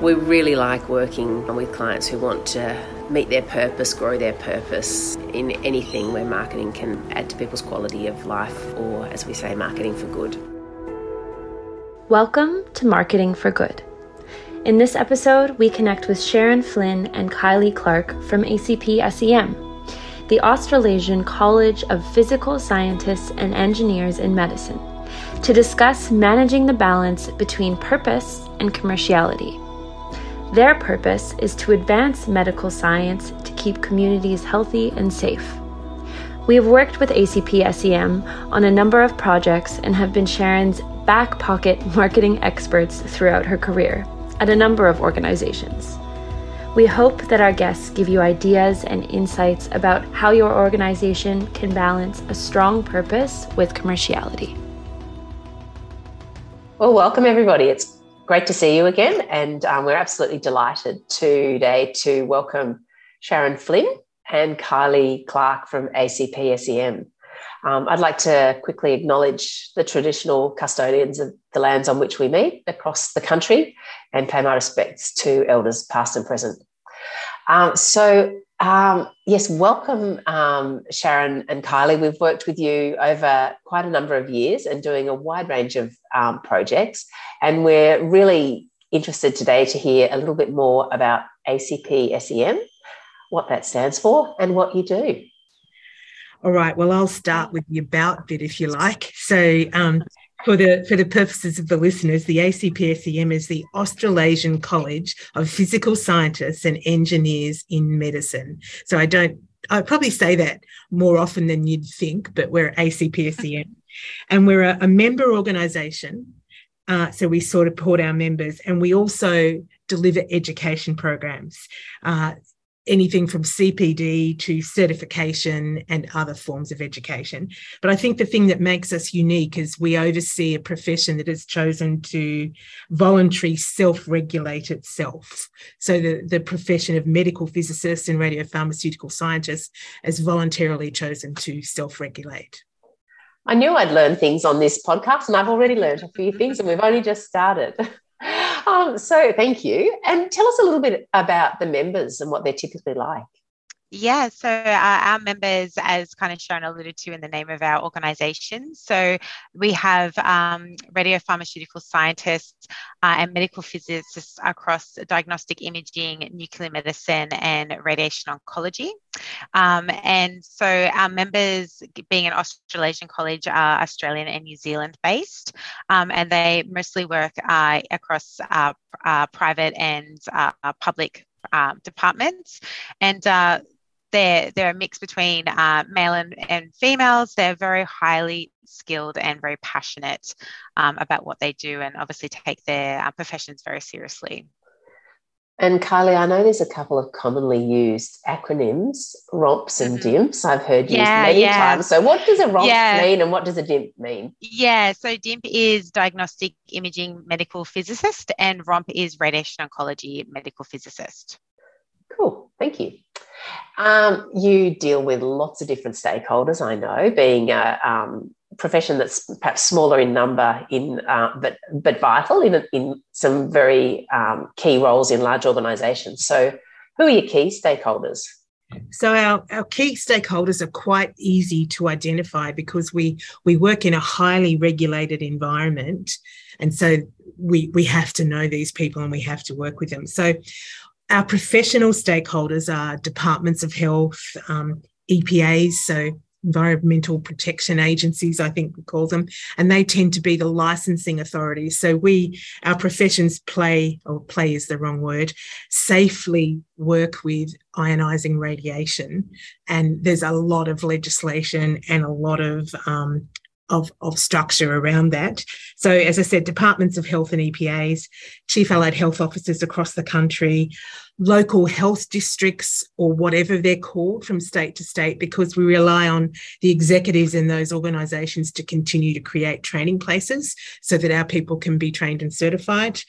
We really like working with clients who want to meet their purpose, grow their purpose in anything where marketing can add to people's quality of life, or as we say, marketing for good. Welcome to Marketing for Good. In this episode, we connect with Sharon Flynn and Kylie Clarke from ACPSEM, the Australasian College of Physical Scientists and Engineers in Medicine, to discuss managing the balance between purpose and commerciality. Their purpose is to advance medical science to keep communities healthy and safe. We have worked with ACPSEM on a number of projects and have been Sharon's back pocket marketing experts throughout her career at a number of organizations. We hope that our guests give you ideas and insights about how your organization can balance a strong purpose with commerciality. Well, welcome everybody. It's Great to see you again. And um, we're absolutely delighted today to welcome Sharon Flynn and Kylie Clarke from ACPSEM. Um, I'd like to quickly acknowledge the traditional custodians of the lands on which we meet across the country and pay my respects to elders past and present. Um, so, um, yes, welcome, um, Sharon and Kylie. We've worked with you over quite a number of years and doing a wide range of um, projects. And we're really interested today to hear a little bit more about ACPSEM, what that stands for, and what you do. All right. Well, I'll start with the about bit if you like. So, um, for the for the purposes of the listeners, the ACPSEM is the Australasian College of Physical Scientists and Engineers in Medicine. So I don't I probably say that more often than you'd think, but we're ACPSEM, and we're a, a member organisation. Uh, so we sort of support our members, and we also deliver education programs. Uh, anything from CPD to certification and other forms of education. But I think the thing that makes us unique is we oversee a profession that has chosen to voluntarily self regulate itself. So the, the profession of medical physicists and radiopharmaceutical scientists has voluntarily chosen to self regulate. I knew I'd learn things on this podcast, and I've already learned a few things, and we've only just started. Um, so thank you. And tell us a little bit about the members and what they're typically like. Yeah, so uh, our members, as kind of Sharon alluded to in the name of our organisation, so we have um, radiopharmaceutical scientists uh, and medical physicists across diagnostic imaging, nuclear medicine, and radiation oncology. Um, and so our members, being an Australasian college, are Australian and New Zealand based, um, and they mostly work uh, across uh, uh, private and uh, public um, departments. And uh, they're, they're a mix between uh, male and, and females. They're very highly skilled and very passionate um, about what they do and obviously take their uh, professions very seriously. And Kylie, I know there's a couple of commonly used acronyms, ROMPs and mm-hmm. DIMPs. I've heard used yeah, many yeah. times. So, what does a ROMP yeah. mean and what does a DIMP mean? Yeah, so DIMP is Diagnostic Imaging Medical Physicist, and ROMP is Radiation Oncology Medical Physicist. Cool, thank you. Um, you deal with lots of different stakeholders, I know, being a um, profession that's perhaps smaller in number, in uh, but but vital in in some very um, key roles in large organisations. So, who are your key stakeholders? So our, our key stakeholders are quite easy to identify because we we work in a highly regulated environment, and so we we have to know these people and we have to work with them. So our professional stakeholders are departments of health, um, EPAs, so environmental protection agencies, I think we call them, and they tend to be the licensing authorities. So we, our professions play, or play is the wrong word, safely work with ionizing radiation. And there's a lot of legislation and a lot of um, of, of structure around that. So, as I said, departments of health and EPAs, chief allied health officers across the country, local health districts, or whatever they're called from state to state, because we rely on the executives in those organisations to continue to create training places so that our people can be trained and certified.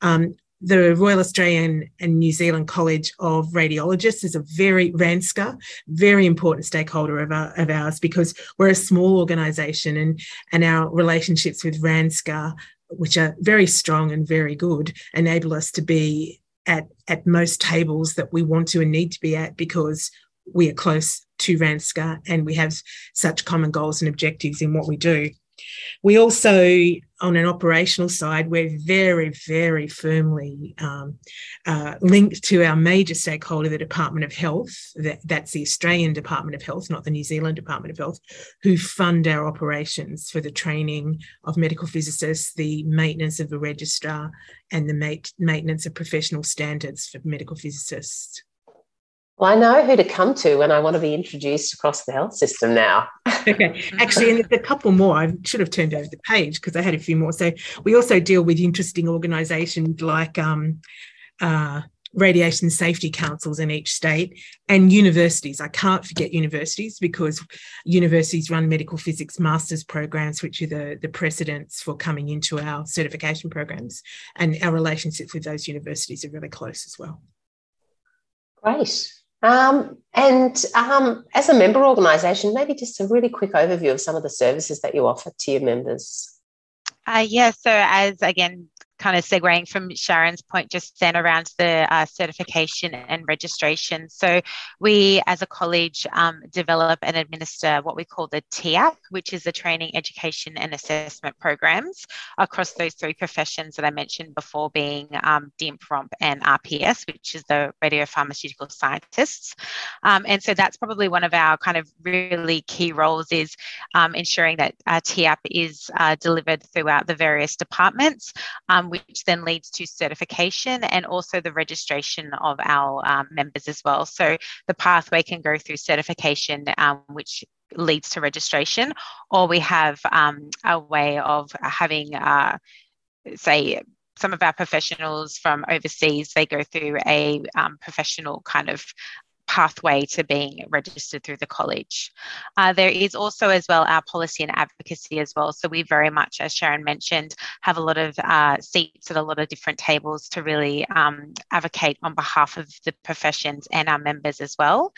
Um, the Royal Australian and New Zealand College of Radiologists is a very RANZCR, very important stakeholder of, our, of ours because we're a small organisation and and our relationships with RANZCR which are very strong and very good, enable us to be at, at most tables that we want to and need to be at because we are close to RANZCR and we have such common goals and objectives in what we do. We also, on an operational side, we're very, very firmly um, uh, linked to our major stakeholder, the Department of Health. That, that's the Australian Department of Health, not the New Zealand Department of Health, who fund our operations for the training of medical physicists, the maintenance of the registrar, and the maintenance of professional standards for medical physicists. Well, I know who to come to when I want to be introduced across the health system now. okay. Actually, and a couple more. I should have turned over the page because I had a few more. So we also deal with interesting organisations like um, uh, radiation safety councils in each state and universities. I can't forget universities because universities run medical physics master's programs, which are the, the precedents for coming into our certification programs. And our relationships with those universities are really close as well. Great. Um, and um, as a member organisation, maybe just a really quick overview of some of the services that you offer to your members. Uh, yeah, so as again, kind of segueing from Sharon's point just then around the uh, certification and registration. So we as a college um, develop and administer what we call the TEAP, which is the training, education and assessment programs across those three professions that I mentioned before being um, DIMP, ROMP and RPS, which is the radiopharmaceutical scientists. Um, and so that's probably one of our kind of really key roles is um, ensuring that uh, TEAP is uh, delivered throughout the various departments. Which then leads to certification and also the registration of our um, members as well. So the pathway can go through certification, um, which leads to registration, or we have um, a way of having, uh, say, some of our professionals from overseas, they go through a um, professional kind of pathway to being registered through the college. Uh, there is also as well our policy and advocacy as well. So we very much, as Sharon mentioned, have a lot of uh, seats at a lot of different tables to really um, advocate on behalf of the professions and our members as well.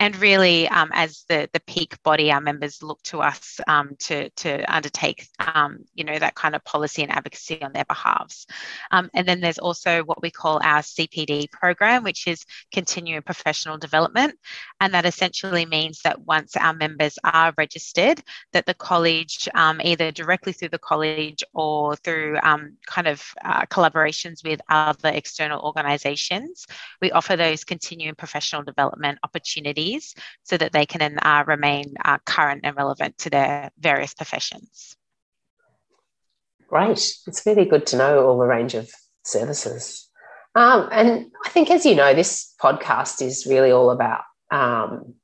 And really, um, as the the peak body, our members look to us um, to to undertake, um, you know, that kind of policy and advocacy on their behalves. Um, and then there's also what we call our CPD program, which is continuing professional development. And that essentially means that once our members are registered, that the college, um, either directly through the college or through um, kind of uh, collaborations with other external organisations, we offer those continuing professional development opportunities so that they can then uh, remain uh, current and relevant to their various professions. Great. It's really good to know all the range of services. Um, and I think, as you know, this podcast is really all about um,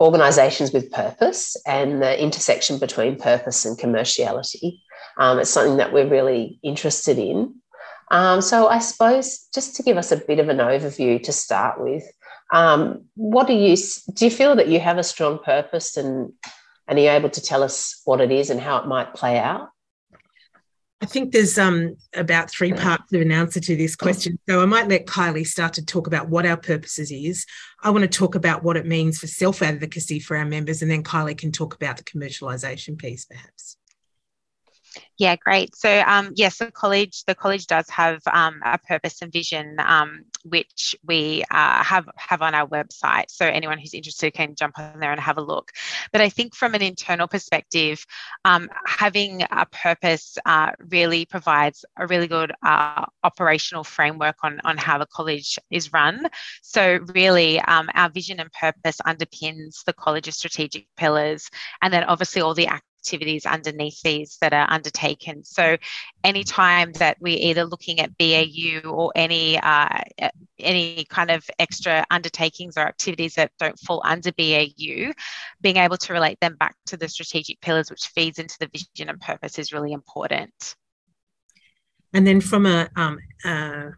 organisations with purpose and the intersection between purpose and commerciality. Um, it's something that we're really interested in. Um, so, I suppose just to give us a bit of an overview to start with, um, what do you do? You feel that you have a strong purpose, and and are you able to tell us what it is and how it might play out? I think there's um, about three parts of an answer to this question. So I might let Kylie start to talk about what our purposes is. I want to talk about what it means for self advocacy for our members, and then Kylie can talk about the commercialisation piece, perhaps. Yeah, great. So um, yes, the college the college does have um, a purpose and vision, um, which we uh, have have on our website. So anyone who's interested can jump on there and have a look. But I think from an internal perspective, um, having a purpose uh, really provides a really good uh, operational framework on on how the college is run. So really, um, our vision and purpose underpins the college's strategic pillars, and then obviously all the activities underneath these that are undertaken. So, anytime that we're either looking at BAU or any uh, any kind of extra undertakings or activities that don't fall under BAU, being able to relate them back to the strategic pillars, which feeds into the vision and purpose, is really important. And then, from a um, uh,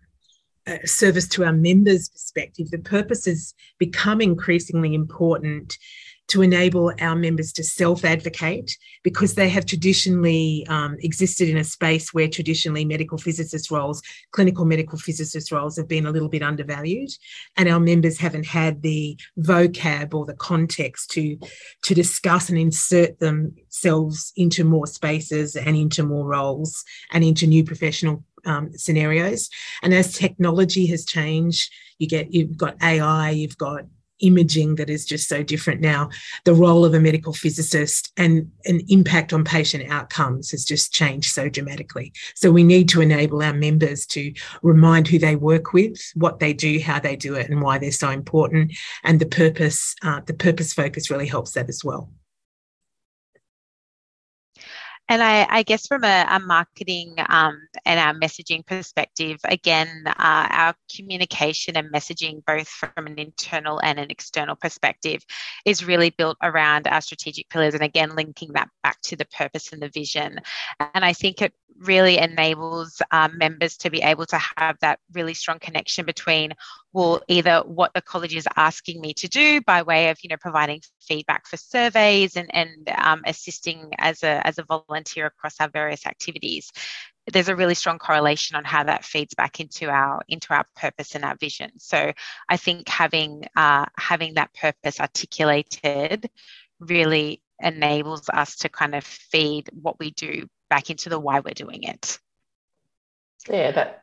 service to our members perspective, the purpose has become increasingly important to enable our members to self advocate because they have traditionally um, existed in a space where traditionally medical physicist roles, clinical medical physicist roles have been a little bit undervalued. And our members haven't had the vocab or the context to, to discuss and insert themselves into more spaces and into more roles and into new professional um, scenarios. And as technology has changed, you get you've got AI, you've got imaging that is just so different now. The role of a medical physicist and an impact on patient outcomes has just changed so dramatically. So we need to enable our members to remind who they work with, what they do, how they do it, and why they're so important. And the purpose, uh, the purpose focus really helps that as well. And I, I, guess from a, a marketing um, and our messaging perspective, again, uh, our communication and messaging, both from an internal and an external perspective, is really built around our strategic pillars. And again, linking that back to the purpose and the vision. And I think it really enables um, members to be able to have that really strong connection between well either what the college is asking me to do by way of you know providing feedback for surveys and and um, assisting as a as a volunteer across our various activities there's a really strong correlation on how that feeds back into our into our purpose and our vision so i think having uh, having that purpose articulated really enables us to kind of feed what we do back into the why we're doing it. Yeah, that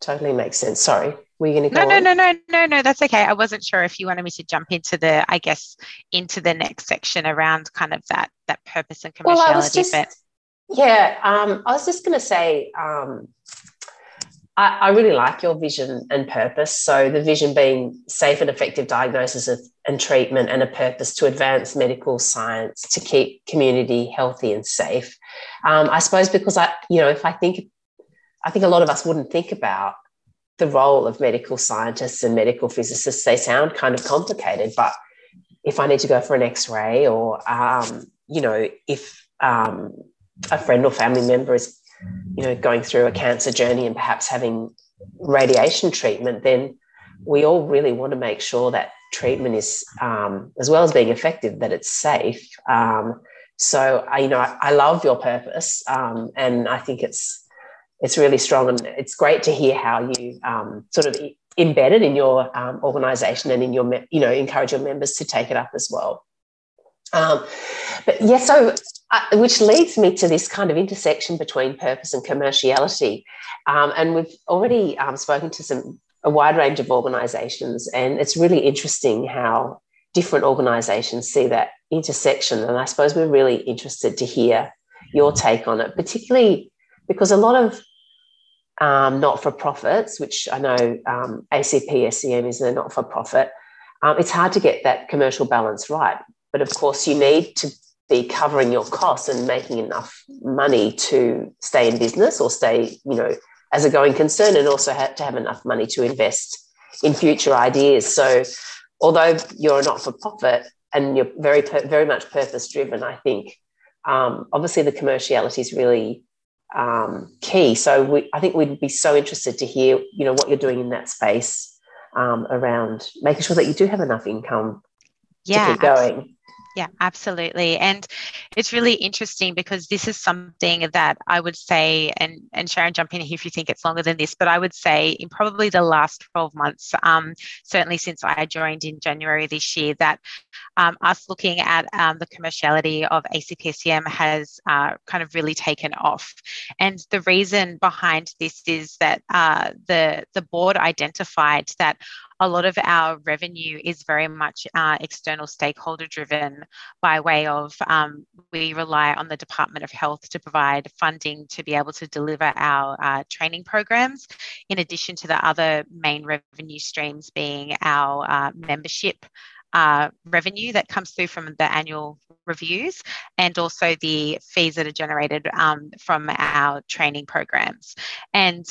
totally makes sense. Sorry, were you going to go? No, on? no, no, no, no, no. That's okay. I wasn't sure if you wanted me to jump into the, I guess, into the next section around kind of that that purpose and commerciality. Well, I was just, but yeah, um, I was just going to say, um, I, I, really like your vision and purpose. So the vision being safe and effective diagnosis of, and treatment, and a purpose to advance medical science to keep community healthy and safe. Um, I suppose because I, you know, if I think, I think a lot of us wouldn't think about the role of medical scientists and medical physicists. They sound kind of complicated, but if I need to go for an X-ray, or um, you know, if um, a friend or family member is you know, going through a cancer journey and perhaps having radiation treatment, then we all really want to make sure that treatment is, um, as well as being effective, that it's safe. Um, so, I, you know, I, I love your purpose, um, and I think it's it's really strong, and it's great to hear how you um, sort of embed it in your um, organisation and in your, you know, encourage your members to take it up as well. Um, but yeah, so uh, which leads me to this kind of intersection between purpose and commerciality. Um, and we've already um, spoken to some a wide range of organisations, and it's really interesting how different organisations see that intersection. And I suppose we're really interested to hear your take on it, particularly because a lot of um, not for profits, which I know um, ACPSEM is a not for profit, um, it's hard to get that commercial balance right. But of course, you need to be covering your costs and making enough money to stay in business or stay, you know, as a going concern, and also have to have enough money to invest in future ideas. So, although you're a not for profit and you're very, very much purpose driven, I think um, obviously the commerciality is really um, key. So, we, I think we'd be so interested to hear, you know, what you're doing in that space um, around making sure that you do have enough income yeah, to keep going. Yeah, absolutely. And it's really interesting because this is something that I would say, and, and Sharon, jump in here if you think it's longer than this, but I would say in probably the last 12 months, um, certainly since I joined in January this year, that um, us looking at um, the commerciality of ACPSEM has uh, kind of really taken off. And the reason behind this is that uh, the, the board identified that a lot of our revenue is very much uh, external stakeholder driven by way of um, we rely on the Department of Health to provide funding to be able to deliver our uh, training programs, in addition to the other main revenue streams being our uh, membership. Uh, revenue that comes through from the annual reviews and also the fees that are generated um, from our training programs. And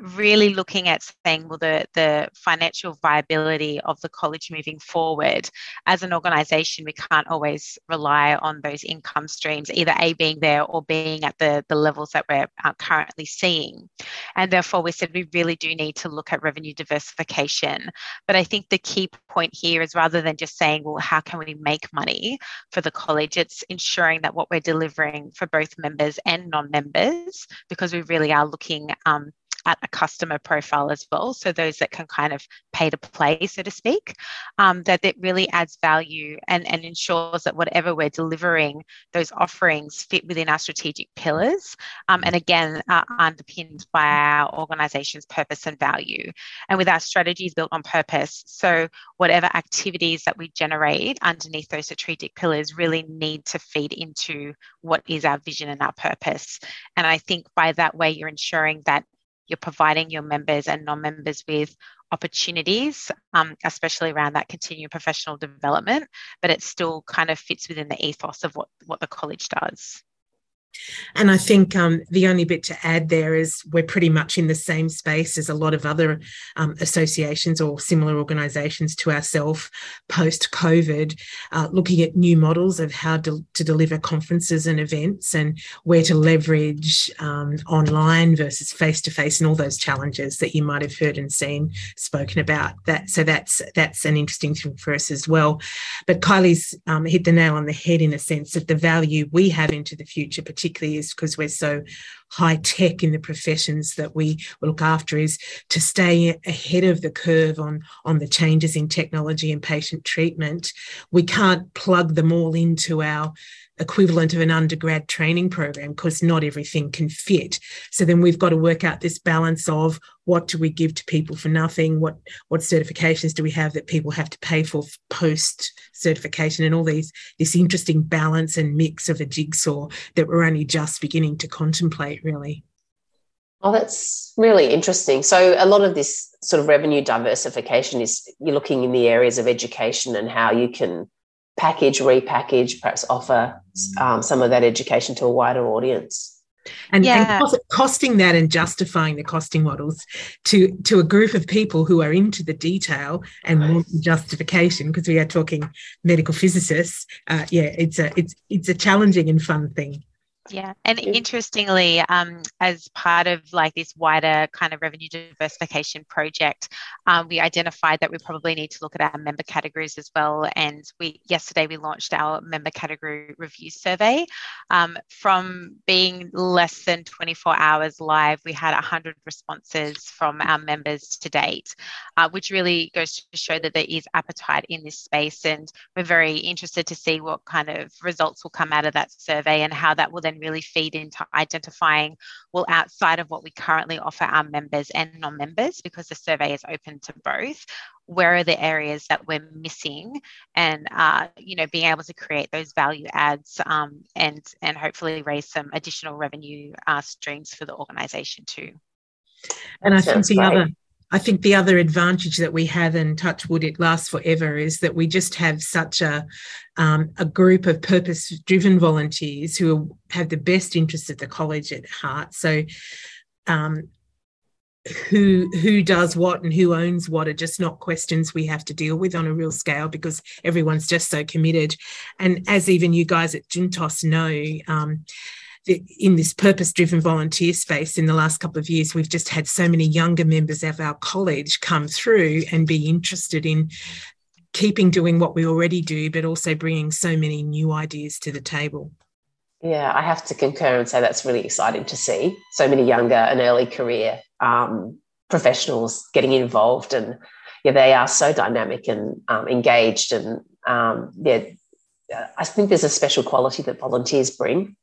really looking at saying, well, the, the financial viability of the college moving forward. As an organisation, we can't always rely on those income streams, either A, being there or being at the, the levels that we're uh, currently seeing. And therefore, we said we really do need to look at revenue diversification. But I think the key point here is rather than just saying, well, how can we make money for the college, it's ensuring that what we're delivering for both members and non members, because we really are looking um, at a customer profile as well. So those that can kind of pay to play, so to speak, um, that it really adds value and, and ensures that whatever we're delivering, those offerings fit within our strategic pillars. Um, and again, are underpinned by our organization's purpose and value. And with our strategies built on purpose. So whatever activities that we generate underneath those strategic pillars really need to feed into what is our vision and our purpose. And I think by that way, you're ensuring that you're providing your members and non-members with opportunities, um, especially around that continuing professional development, but it still kind of fits within the ethos of what, what the college does. And I think um, the only bit to add there is we're pretty much in the same space as a lot of other um, associations or similar organisations to ourselves post COVID, uh, looking at new models of how to, to, deliver conferences and events and where to leverage um, online versus face to face and all those challenges that you might have heard and seen spoken about. That so that's that's an interesting thing for us as well. But Kylie's um, hit the nail on the head in a sense that the value we have into the future, particularly is because we're so high tech in the professions that we look after is to stay ahead of the curve on on the changes in technology and patient treatment. We can't plug them all into our equivalent of an undergrad training program because not everything can fit. So then we've got to work out this balance of what do we give to people for nothing? What what certifications do we have that people have to pay for post certification and all these this interesting balance and mix of a jigsaw that we're only just beginning to contemplate really. Oh, that's really interesting. So, a lot of this sort of revenue diversification is you're looking in the areas of education and how you can package, repackage, perhaps offer um, some of that education to a wider audience. And, yeah. and, costing that and justifying the costing models to to a group of people who are into the detail and want justification because we are talking medical physicists uh, yeah it's a it's it's a challenging and fun thing yeah, and interestingly, um, as part of like this wider kind of revenue diversification project, um, we identified that we probably need to look at our member categories as well. And we yesterday we launched our member category review survey. Um, from being less than 24 hours live, we had 100 responses from our members to date, uh, which really goes to show that there is appetite in this space. And we're very interested to see what kind of results will come out of that survey and how that will then really feed into identifying, well, outside of what we currently offer our members and non members, because the survey is open to both, where are the areas that we're missing and uh, you know being able to create those value adds um, and and hopefully raise some additional revenue uh, streams for the organization too and i think the great. other I think the other advantage that we have, and touch wood, it lasts forever, is that we just have such a um, a group of purpose-driven volunteers who have the best interests of the college at heart. So, um, who who does what and who owns what are just not questions we have to deal with on a real scale because everyone's just so committed. And as even you guys at Juntos know. Um, in this purpose driven volunteer space in the last couple of years, we've just had so many younger members of our college come through and be interested in keeping doing what we already do, but also bringing so many new ideas to the table. Yeah, I have to concur and say that's really exciting to see so many younger and early career um, professionals getting involved, and yeah, they are so dynamic and um, engaged, and um, yeah, I think there's a special quality that volunteers bring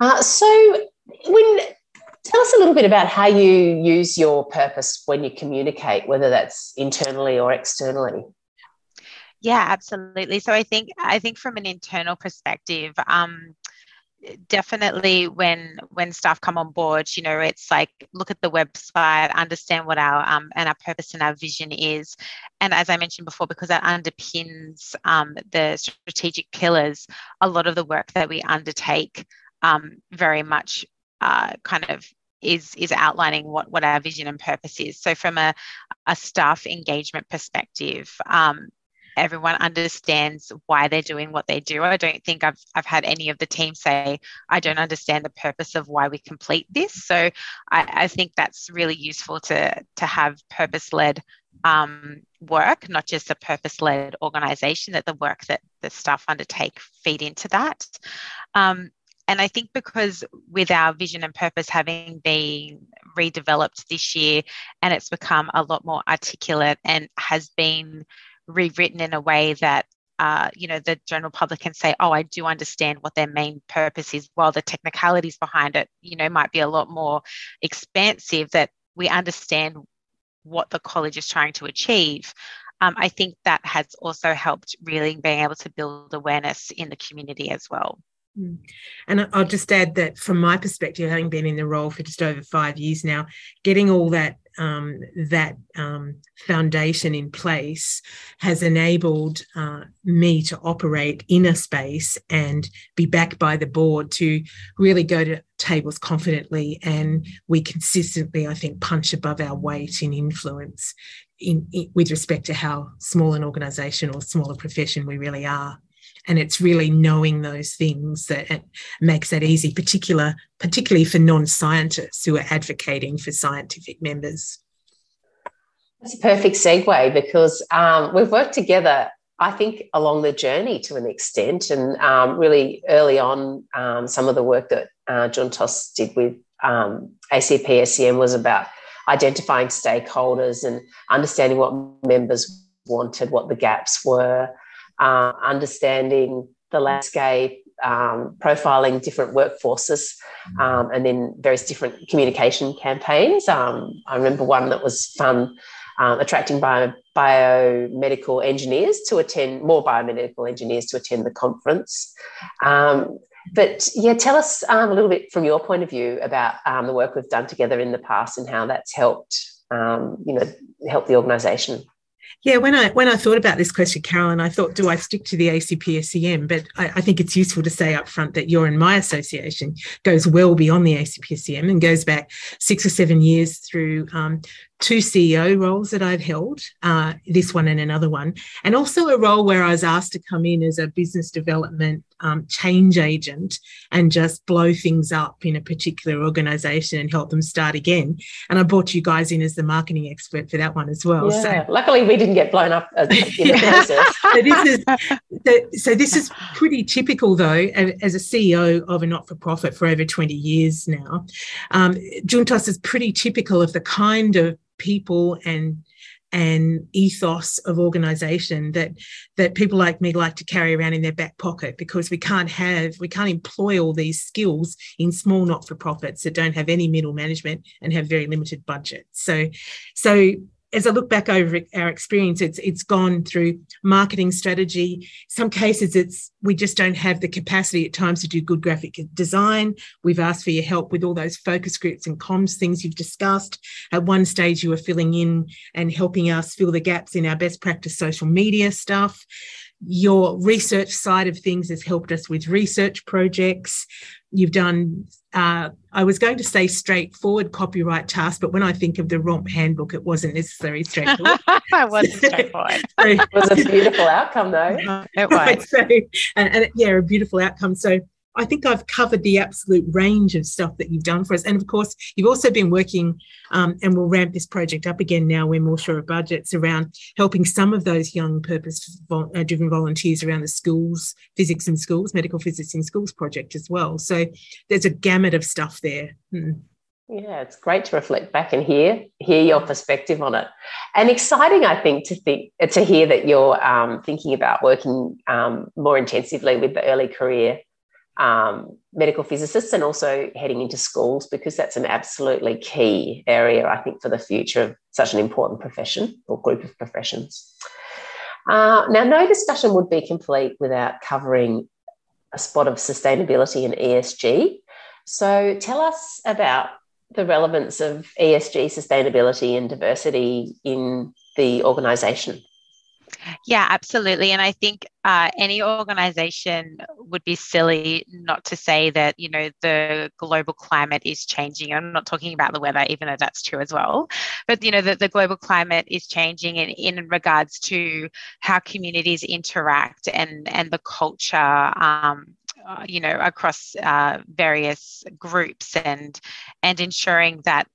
uh, so, when tell us a little bit about how you use your purpose when you communicate, whether that's internally or externally. Yeah, absolutely. So I think I think from an internal perspective, um, definitely when when staff come on board you know it's like look at the website understand what our um, and our purpose and our vision is and as i mentioned before because that underpins um, the strategic pillars a lot of the work that we undertake um, very much uh, kind of is is outlining what what our vision and purpose is. So from a, a staff engagement perspective, um, everyone understands why they're doing what they do. I don't think I've I've had any of the team say I don't understand the purpose of why we complete this. So I, I think that's really useful to to have purpose led um, work, not just a purpose led organization. That the work that the staff undertake feed into that. Um, and I think because with our vision and purpose having been redeveloped this year and it's become a lot more articulate and has been rewritten in a way that uh, you know the general public can say oh i do understand what their main purpose is while the technicalities behind it you know might be a lot more expansive that we understand what the college is trying to achieve um, i think that has also helped really being able to build awareness in the community as well. And I'll just add that from my perspective, having been in the role for just over five years now, getting all that um, that um, foundation in place has enabled uh, me to operate in a space and be backed by the board to really go to tables confidently. And we consistently, I think, punch above our weight in influence in, in with respect to how small an organisation or smaller profession we really are and it's really knowing those things that makes that easy particular particularly for non-scientists who are advocating for scientific members. That's a perfect segue because um, we've worked together i think along the journey to an extent and um, really early on um, some of the work that uh, Juntos did with um, ACPSEM was about identifying stakeholders and understanding what members wanted what the gaps were uh, understanding the landscape, um, profiling different workforces, um, and then various different communication campaigns. Um, I remember one that was fun, um, attracting bio, biomedical engineers to attend, more biomedical engineers to attend the conference. Um, but yeah, tell us um, a little bit from your point of view about the work we've done together in the past and how that's helped, you know, help the organisation. Yeah, when I when I thought about this question, Carolyn, I thought, do I stick to the ACPSEM? But I, I, think it's useful to say up front that your and my association goes well beyond the ACPSEM and goes back six or seven years through um, two CEO roles that I've held, uh, this one and another one, and also a role where I was asked to come in as a business development um, change agent and just blow things up in a particular organization and help them start again. And I brought you guys in as the marketing expert for that one as well. Yeah. So, luckily, we didn't get blown up in the process. so this is so, so, this is pretty typical, though, as a CEO of a not-for-profit for over 20 years now. Um, Juntos is pretty typical of the kind of people and and ethos of organization that that people like me like to carry around in their back pocket because we can't have we can't employ all these skills in small not-for-profits that don't have any middle management and have very limited budgets so so as I look back over our experience, it's it's gone through marketing strategy. Some cases, it's we just don't have the capacity at times to do good graphic design. We've asked for your help with all those focus groups and comms things you've discussed. At one stage, you were filling in and helping us fill the gaps in our best practice social media stuff. Your research side of things has helped us with research projects. You've done, uh, I was going to say straightforward copyright task, but when I think of the ROMP handbook, it wasn't necessarily straightforward. it wasn't straightforward. so, it was a beautiful outcome, though. it was. Right, so, and, and yeah, a beautiful outcome. So I think I've covered the absolute range of stuff that you've done for us. And of course, you've also been working, um, and we'll ramp this project up again now we're more sure of budgets around helping some of those young purpose uh, driven volunteers around the schools, physics in schools, medical physics in schools project as well. So there's a gamut of stuff there. Hmm. Yeah, it's great to reflect back and hear hear your perspective on it, and exciting, I think, to think to hear that you're um, thinking about working um, more intensively with the early career um, medical physicists and also heading into schools because that's an absolutely key area, I think, for the future of such an important profession or group of professions. Uh, now, no discussion would be complete without covering a spot of sustainability and ESG. So, tell us about the relevance of ESG, sustainability, and diversity in the organisation. Yeah, absolutely. And I think uh, any organization would be silly not to say that, you know, the global climate is changing. I'm not talking about the weather, even though that's true as well. But, you know, that the global climate is changing in, in regards to how communities interact and, and the culture um, uh, you know across uh, various groups and and ensuring that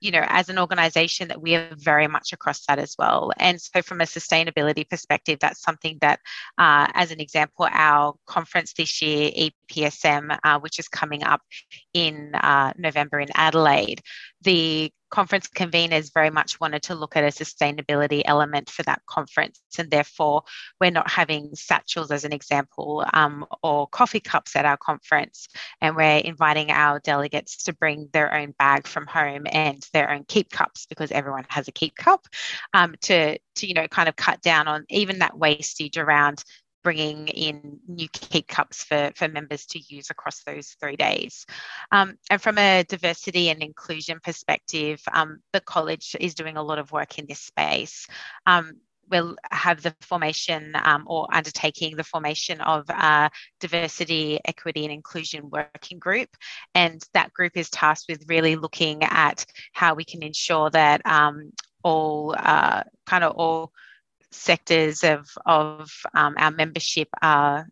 you know, as an organization that we are very much across that as well. And so from a sustainability perspective, that's something that, uh, as an example, our conference this year, EPSM, uh, which is coming up in uh, November in Adelaide, the conference conveners very much wanted to look at a sustainability element for that conference. And therefore, we're not having satchels as an example um, or coffee cups at our conference. And we're inviting our delegates to bring their own bag from home and their own keep cups because everyone has a keep cup um, to, to, you know, kind of cut down on even that wastage around bringing in new keep cups for, for members to use across those three days. Um, and from a diversity and inclusion perspective, um, the college is doing a lot of work in this space. Um, we'll have the formation um, or undertaking the formation of a diversity, equity, and inclusion working group. And that group is tasked with really looking at how we can ensure that um, all uh, kind of all sectors of, of um, our membership are,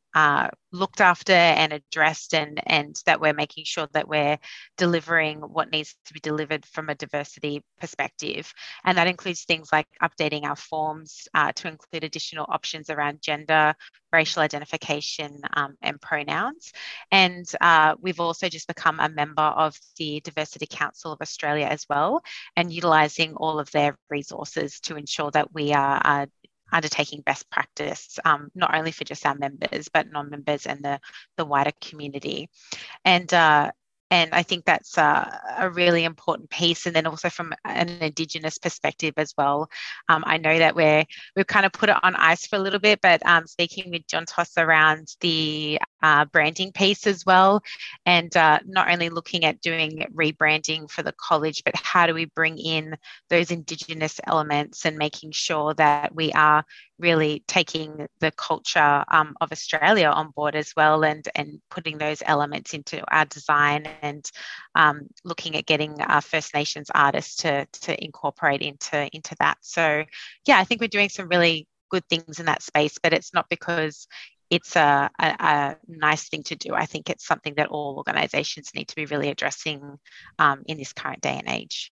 looked after and addressed and, and that we're making sure that we're delivering what needs to be delivered from a diversity perspective. And that includes things like updating our forms uh, to include additional options around gender, racial identification um, and pronouns. And uh, we've also just become a member of the Diversity Council of Australia as well and utilising all of their resources to ensure that we are uh, undertaking best practice, um, not only for just our members, but non-members and the, the wider community. And uh, and I think that's a, a, really important piece. And then also from an Indigenous perspective as well. Um, I know that we're we've kind of put it on ice for a little bit, but um, speaking with Juntos around the uh, branding piece as well, and uh, not only looking at doing rebranding for the college, but how do we bring in those Indigenous elements and making sure that we are really taking the culture um, of Australia on board as well and, and putting those elements into our design and um, looking at getting our First Nations artists to, to incorporate into, into that. So, yeah, I think we're doing some really good things in that space, but it's not because it's a, a, a, nice thing to do. I think it's something that all organizations need to be really addressing um, in this current day and age.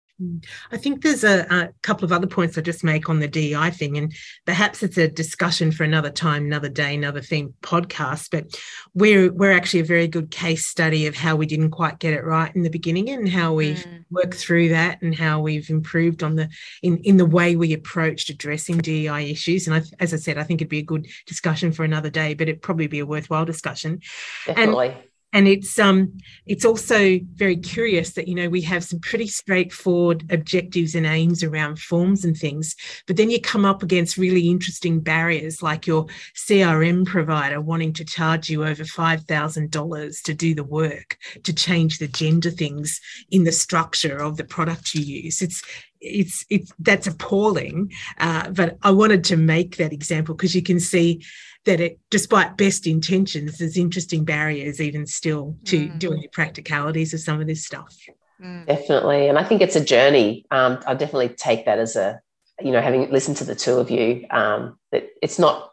I think there's a, a, couple of other points I just make on the DEI thing, and perhaps it's a discussion for another time, another day, another theme podcast. But we're we're actually a very good case study of how we didn't quite get it right in the beginning, and how we've mm. worked through that, and how we've improved on the in in the way we approached addressing DEI issues. And I, as I said, I think it'd be a good discussion for another day, but it'd probably be a worthwhile discussion. Definitely. And, and it's um it's also very curious that you know we have some pretty straightforward objectives and aims around forms and things but then you come up against really interesting barriers like your crm provider wanting to charge you over $5000 to do the work to change the gender things in the structure of the product you use. It's it's it's that's appalling uh, but i wanted to make that example because you can see that it, despite best intentions, there's interesting barriers even still to mm. doing the practicalities of some of this stuff. Mm. Definitely. And I think it's a journey. Um, I definitely take that as a, you know, having listened to the two of you, um, that it's not,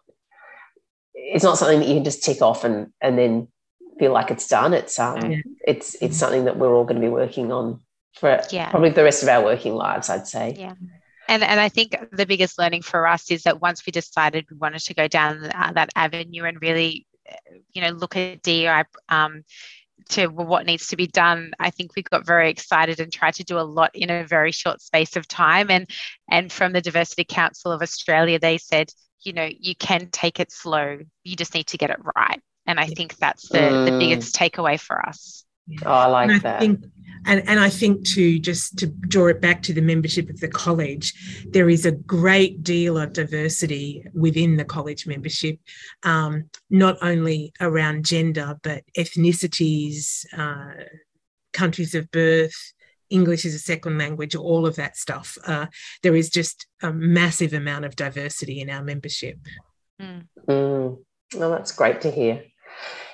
it's not something that you can just tick off and, and then feel like it's done. It's, um, yeah. it's, it's something that we're all going to be working on for yeah. probably the rest of our working lives, I'd say. Yeah. And, and I think the biggest learning for us is that once we decided we wanted to go down uh, that avenue and really, you know, look at DEI um, to what needs to be done, I think we got very excited and tried to do a lot in a very short space of time. And and from the Diversity Council of Australia, they said, you know, you can take it slow. You just need to get it right. And I think that's the, mm. the biggest takeaway for us. Oh, I like I that. Think, and, and I think to just to draw it back to the membership of the college, there is a great deal of diversity within the college membership, um, not only around gender, but ethnicities, uh, countries of birth, English as a second language, all of that stuff. Uh, there is just a massive amount of diversity in our membership. Mm. Mm. Well, that's great to hear.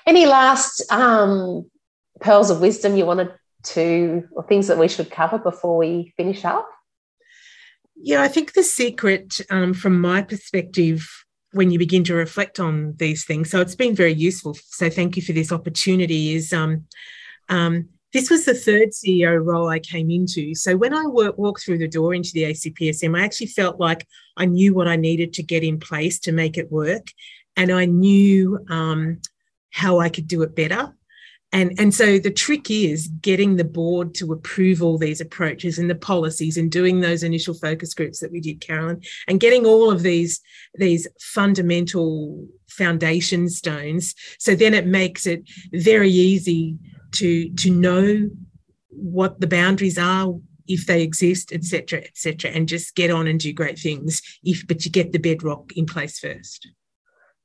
Any last um, pearls of wisdom you wanted to, or things that we should cover before we finish up? Yeah, I think the secret, um, from my perspective, when you begin to reflect on these things, so it's been very useful. So thank you for this opportunity. Is um, um, this was the third CEO role I came into. So when I work, walked through the door into the ACPSM, I actually felt like I knew what I needed to get in place to make it work, and I knew um, how I could do it better. And, and so the trick is getting the board to approve all these approaches and the policies and doing those initial focus groups that we did, Carolyn, and getting all of these, these fundamental foundation stones. So then it makes it very easy to, to know what the boundaries are, if they exist, etc., etc., and just get on and do great things. If but you get the bedrock in place first.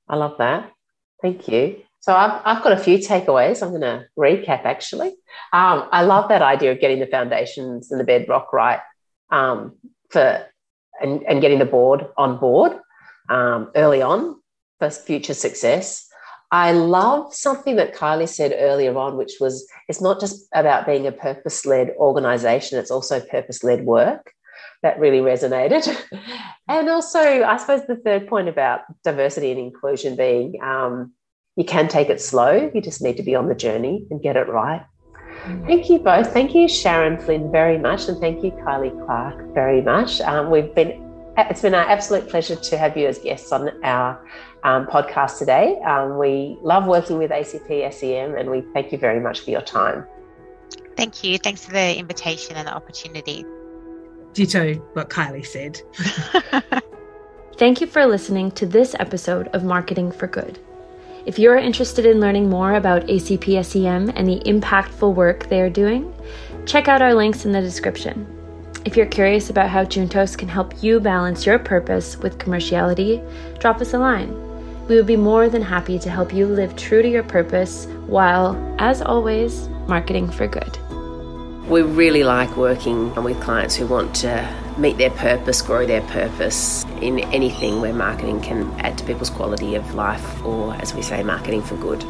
I love that. Thank you. So I've, I've got a few takeaways. I'm going to recap actually. Um, I love that idea of getting the foundations and the bedrock right um, for and, and getting the board on board um, early on for future success. I love something that Kylie said earlier on, which was it's not just about being a purpose led organization, it's also purpose led work. That really resonated. and also, I suppose the third point about diversity and inclusion being um, you can take it slow. You just need to be on the journey and get it right. Mm. Thank you both. Thank you, Sharon Flynn, very much, and thank you, Kylie Clarke, very much. Um, we've been it's been our absolute pleasure to have you as guests on our um, podcast today. Um, we love working with ACPSEM, and we thank you very much for your time. Thank you. Thanks for the invitation and the opportunity. Ditto what Kylie said. Thank you for listening to this episode of Marketing for Good. If you're interested in learning more about ACPSEM and the impactful work they are doing, check out our links in the description. If you're curious about how Juntos can help you balance your purpose with commerciality, drop us a line. We would be more than happy to help you live true to your purpose while, as always, marketing for good. We really like working with clients who want to meet their purpose, grow their purpose in anything where marketing can add to people's quality of life, or as we say, marketing for good.